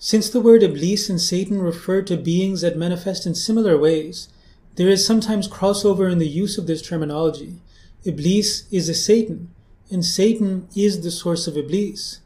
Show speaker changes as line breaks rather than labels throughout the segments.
Since the word Iblis and Satan refer to beings that manifest in similar ways, there is sometimes crossover in the use of this terminology. Iblis is a Satan, and Satan is the source of Iblis.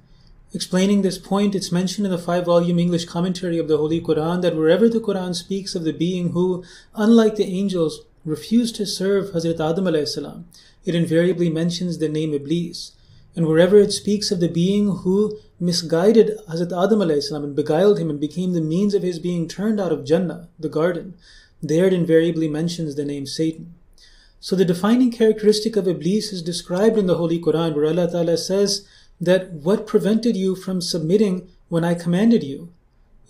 Explaining this point, it's mentioned in the five volume English commentary of the Holy Quran that wherever the Quran speaks of the being who, unlike the angels, refused to serve Hazrat Adam it invariably mentions the name Iblis. And wherever it speaks of the being who misguided Hazrat Adam salam and beguiled him and became the means of his being turned out of Jannah, the garden, there it invariably mentions the name Satan. So the defining characteristic of Iblis is described in the Holy Quran where Allah Ta'ala says that what prevented you from submitting when I commanded you?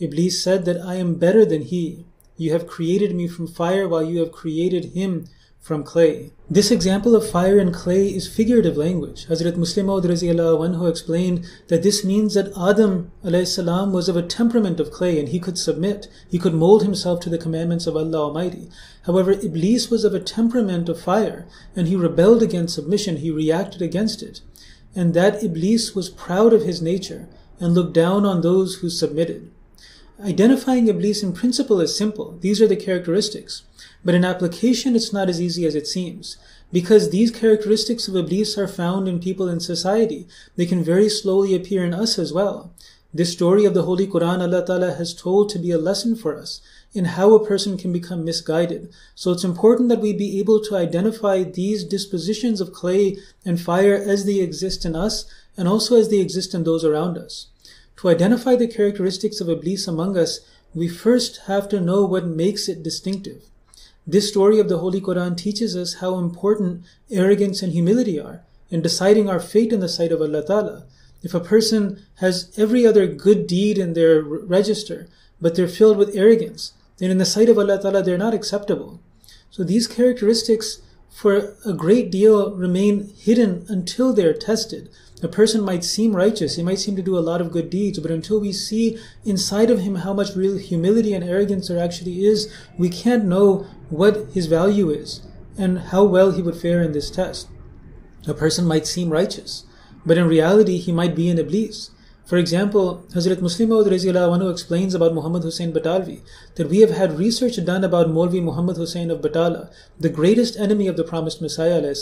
Iblis said that I am better than he. You have created me from fire while you have created him from clay. This example of fire and clay is figurative language. Hazrat Musleh Maud anhu explained that this means that Adam salam was of a temperament of clay and he could submit, he could mold himself to the commandments of Allah Almighty. However, Iblis was of a temperament of fire and he rebelled against submission, he reacted against it. And that Iblis was proud of his nature and looked down on those who submitted. Identifying Iblis in principle is simple. These are the characteristics. But in application, it's not as easy as it seems. Because these characteristics of Iblis are found in people in society, they can very slowly appear in us as well. This story of the Holy Quran Allah Ta'ala has told to be a lesson for us in how a person can become misguided. So it's important that we be able to identify these dispositions of clay and fire as they exist in us and also as they exist in those around us. To identify the characteristics of Iblis among us, we first have to know what makes it distinctive. This story of the Holy Quran teaches us how important arrogance and humility are in deciding our fate in the sight of Allah Ta'ala. If a person has every other good deed in their register, but they're filled with arrogance, then in the sight of Allah Ta'ala they're not acceptable. So these characteristics for a great deal remain hidden until they're tested. A person might seem righteous, he might seem to do a lot of good deeds, but until we see inside of him how much real humility and arrogance there actually is, we can't know what his value is and how well he would fare in this test. A person might seem righteous, but in reality he might be an Iblis. For example, Hazrat Musleh Maud explains about Muhammad Hussein Batalvi that we have had research done about Maulvi Muhammad Hussein of Batala, the greatest enemy of the promised Messiah.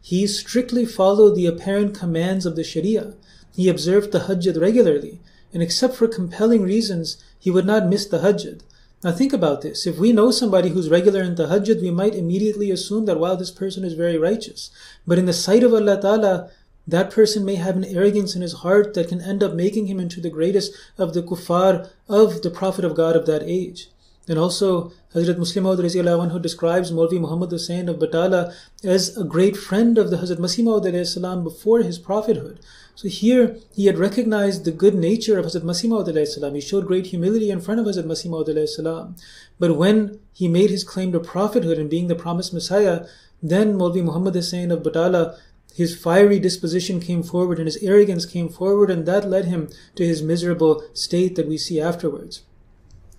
He strictly followed the apparent commands of the Sharia. He observed the Tahajjud regularly, and except for compelling reasons, he would not miss the Tahajjud. Now think about this. If we know somebody who's regular in the tahajjud, we might immediately assume that while this person is very righteous. But in the sight of Allah Ta'ala, that person may have an arrogance in his heart that can end up making him into the greatest of the kuffar of the Prophet of God of that age. And also, Hazrat Musleh Maud who describes Maulvi Muhammad Hussain of Batala as a great friend of the Hazrat Masih Maud before his prophethood. So here, he had recognized the good nature of Hazrat Masih Maud He showed great humility in front of Hazrat Masih Maud But when he made his claim to prophethood and being the promised Messiah, then Maulvi Muhammad Hussain of Batala his fiery disposition came forward and his arrogance came forward, and that led him to his miserable state that we see afterwards.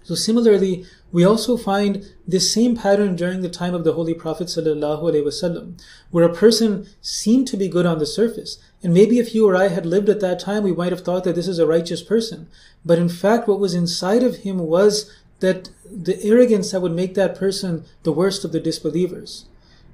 So similarly, we also find this same pattern during the time of the Holy Prophet ﷺ, where a person seemed to be good on the surface. And maybe if you or I had lived at that time, we might have thought that this is a righteous person. But in fact, what was inside of him was that the arrogance that would make that person the worst of the disbelievers.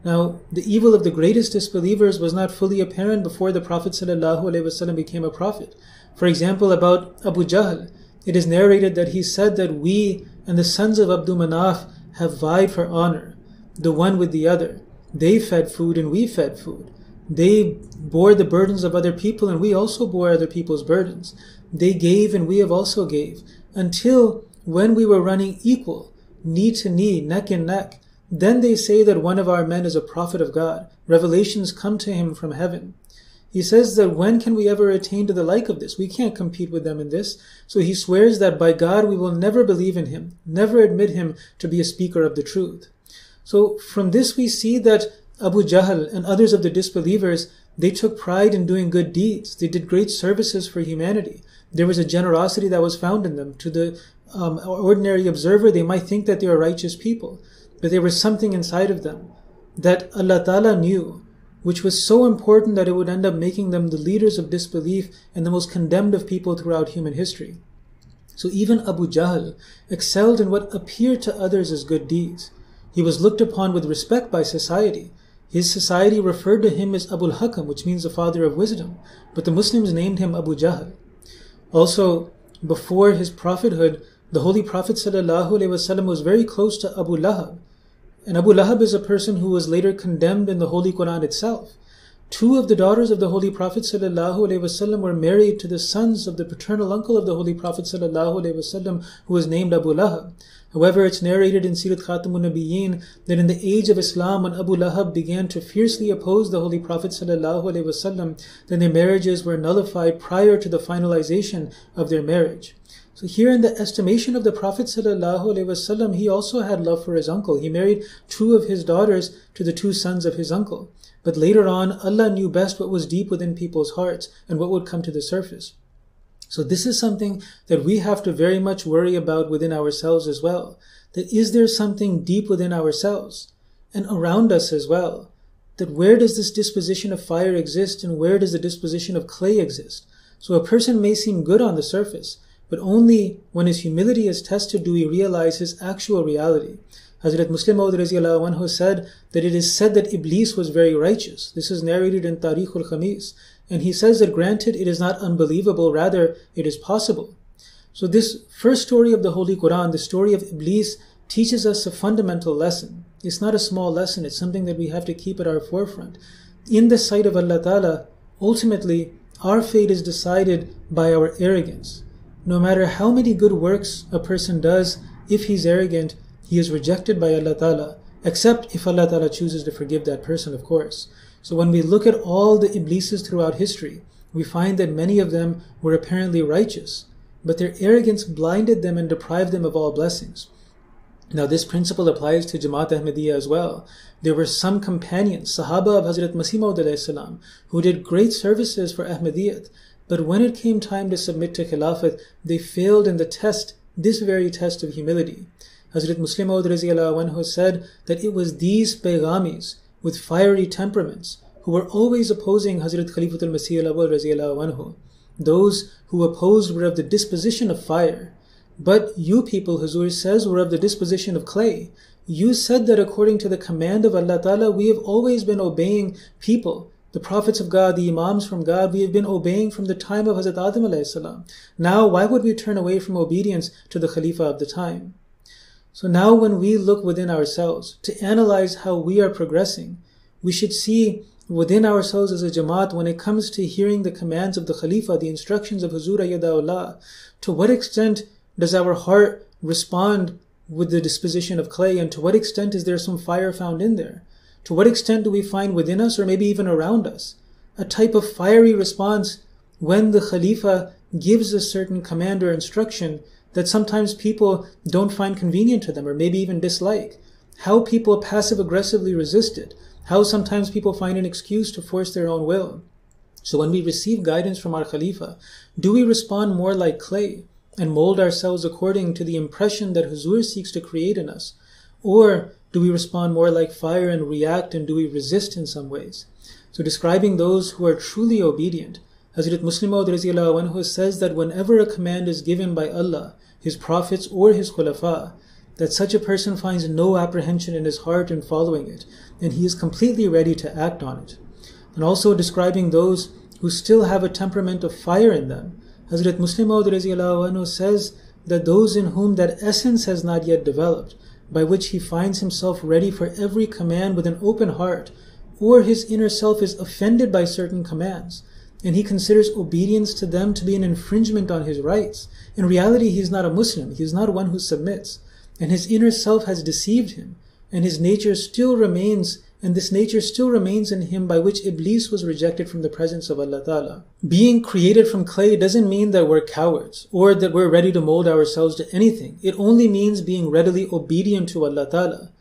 Now, the evil of the greatest disbelievers was not fully apparent before the Prophet ﷺ became a prophet. For example, about Abu Jahl, it is narrated that he said that we and the sons of Abdul Manaf have vied for honor, the one with the other. They fed food and we fed food. They bore the burdens of other people and we also bore other people's burdens. They gave and we have also gave. Until when we were running equal, knee to knee, neck and neck, then they say that one of our men is a prophet of God. Revelations come to him from heaven. He says that when can we ever attain to the like of this? We can't compete with them in this. So he swears that by God we will never believe in him, never admit him to be a speaker of the truth. So from this we see that Abu Jahl and others of the disbelievers, they took pride in doing good deeds. They did great services for humanity. There was a generosity that was found in them. To the um, ordinary observer, they might think that they are righteous people. But there was something inside of them that Allah Ta'ala knew, which was so important that it would end up making them the leaders of disbelief and the most condemned of people throughout human history. So even Abu Jahl excelled in what appeared to others as good deeds. He was looked upon with respect by society. His society referred to him as Abul Hakam, which means the father of wisdom, but the Muslims named him Abu Jahl. Also, before his prophethood, the Holy Prophet was very close to Abu Lahab. And Abu Lahab is a person who was later condemned in the Holy Quran itself. Two of the daughters of the Holy Prophet ﷺ were married to the sons of the paternal uncle of the Holy Prophet ﷺ, who was named Abu Lahab. However, it's narrated in Sirat Khatamun Nabiyyin that in the age of Islam, when Abu Lahab began to fiercely oppose the Holy Prophet ﷺ, then their marriages were nullified prior to the finalization of their marriage. So here in the estimation of the Prophet ﷺ, he also had love for his uncle. He married two of his daughters to the two sons of his uncle. But later on, Allah knew best what was deep within people's hearts and what would come to the surface. So this is something that we have to very much worry about within ourselves as well. That is there something deep within ourselves and around us as well? That where does this disposition of fire exist and where does the disposition of clay exist? So a person may seem good on the surface, but only when his humility is tested do we realize his actual reality. Hazrat Musleh Maud said that it is said that Iblis was very righteous. This is narrated in Tarikh al Khamis. And he says that granted it is not unbelievable, rather it is possible. So this first story of the Holy Quran, the story of Iblis, teaches us a fundamental lesson. It's not a small lesson, it's something that we have to keep at our forefront. In the sight of Allah Ta'ala, ultimately, our fate is decided by our arrogance. No matter how many good works a person does, if he's arrogant, he is rejected by Allah Ta'ala, except if Allah Ta'ala chooses to forgive that person, of course. So when we look at all the Iblises throughout history, we find that many of them were apparently righteous, but their arrogance blinded them and deprived them of all blessings. Now, this principle applies to Jamaat Ahmadiyya as well. There were some companions, Sahaba of Hazrat Masih Maud who did great services for Ahmadiyyat, but when it came time to submit to Khilafat, they failed in the test, this very test of humility. Hazrat Musleh Maud said that it was these Paighamis with fiery temperaments who were always opposing Hazrat Khalifatul Masih al Those who opposed were of the disposition of fire. But you people, Hazur says, were of the disposition of clay. You said that according to the command of Allah Ta'ala, we have always been obeying people, the prophets of God, the Imams from God, we have been obeying from the time of Hazrat Adam Now, why would we turn away from obedience to the Khalifa of the time? So now when we look within ourselves to analyze how we are progressing, we should see within ourselves as a Jamaat when it comes to hearing the commands of the Khalifa, the instructions of Huzur Ayyadahullah, to what extent does our heart respond with the disposition of clay and to what extent is there some fire found in there? To what extent do we find within us or maybe even around us a type of fiery response when the Khalifa gives a certain command or instruction that sometimes people don't find convenient to them or maybe even dislike. How people passive aggressively resist it. How sometimes people find an excuse to force their own will. So when we receive guidance from our Khalifa, do we respond more like clay and mold ourselves according to the impression that Huzur seeks to create in us? Or do we respond more like fire and react and do we resist in some ways? So describing those who are truly obedient, Hazrat Musleh Maud says that whenever a command is given by Allah, his prophets, or his khulafa, that such a person finds no apprehension in his heart in following it, and he is completely ready to act on it. And also describing those who still have a temperament of fire in them. Hazrat Musleh Maud says that those in whom that essence has not yet developed, by which he finds himself ready for every command with an open heart, or his inner self is offended by certain commands, and he considers obedience to them to be an infringement on his rights. In reality, he is not a Muslim. He is not one who submits. And his inner self has deceived him. And his nature still remains, and this nature still remains in him by which Iblis was rejected from the presence of Allah Ta'ala. Being created from clay doesn't mean that we're cowards or that we're ready to mold ourselves to anything. It only means being readily obedient to Allah Ta'ala.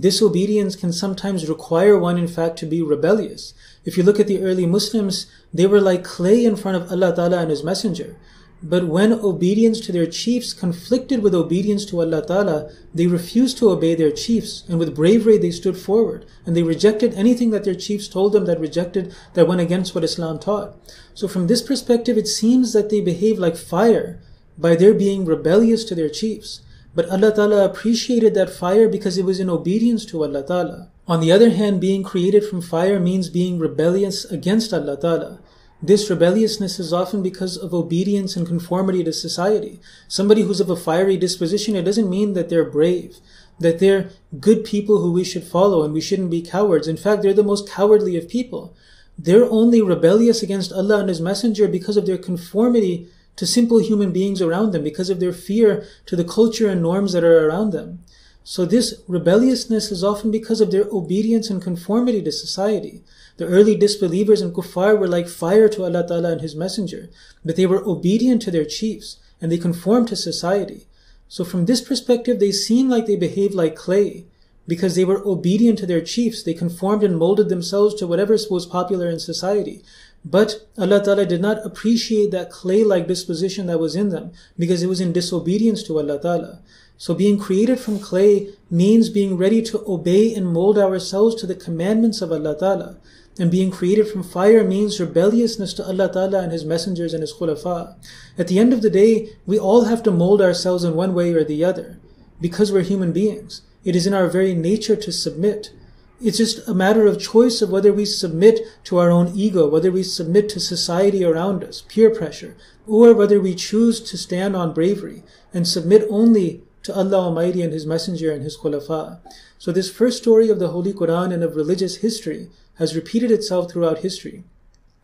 Disobedience can sometimes require one, in fact, to be rebellious. If you look at the early Muslims, they were like clay in front of Allah Ta'ala and His Messenger. But when obedience to their chiefs conflicted with obedience to Allah Ta'ala, they refused to obey their chiefs, and with bravery they stood forward, and they rejected anything that their chiefs told them that rejected, that went against what Islam taught. So from this perspective, it seems that they behave like fire, by their being rebellious to their chiefs. But Allah Ta'ala appreciated that fire because it was in obedience to Allah Ta'ala. On the other hand, being created from fire means being rebellious against Allah Ta'ala. This rebelliousness is often because of obedience and conformity to society. Somebody who's of a fiery disposition, it doesn't mean that they're brave, that they're good people who we should follow and we shouldn't be cowards. In fact, they're the most cowardly of people. They're only rebellious against Allah and His Messenger because of their conformity to simple human beings around them, because of their fear to the culture and norms that are around them. So this rebelliousness is often because of their obedience and conformity to society. The early disbelievers and kuffar were like fire to Allah Ta'ala and His Messenger, but they were obedient to their chiefs and they conformed to society. So from this perspective, they seem like they behaved like clay because they were obedient to their chiefs. They conformed and molded themselves to whatever was popular in society. But Allah Ta'ala did not appreciate that clay-like disposition that was in them because it was in disobedience to Allah Ta'ala. So being created from clay means being ready to obey and mold ourselves to the commandments of Allah Ta'ala. And being created from fire means rebelliousness to Allah Ta'ala and His messengers and His khulafa. At the end of the day, we all have to mold ourselves in one way or the other. Because we're human beings. It is in our very nature to submit. It's just a matter of choice of whether we submit to our own ego, whether we submit to society around us, peer pressure, or whether we choose to stand on bravery and submit only to Allah Almighty and His Messenger and His Khulafa. So this first story of the Holy Quran and of religious history has repeated itself throughout history,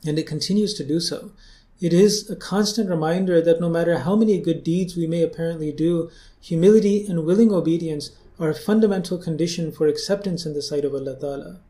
and it continues to do so. It is a constant reminder that no matter how many good deeds we may apparently do, humility and willing obedience are a fundamental condition for acceptance in the sight of Allah Ta'ala.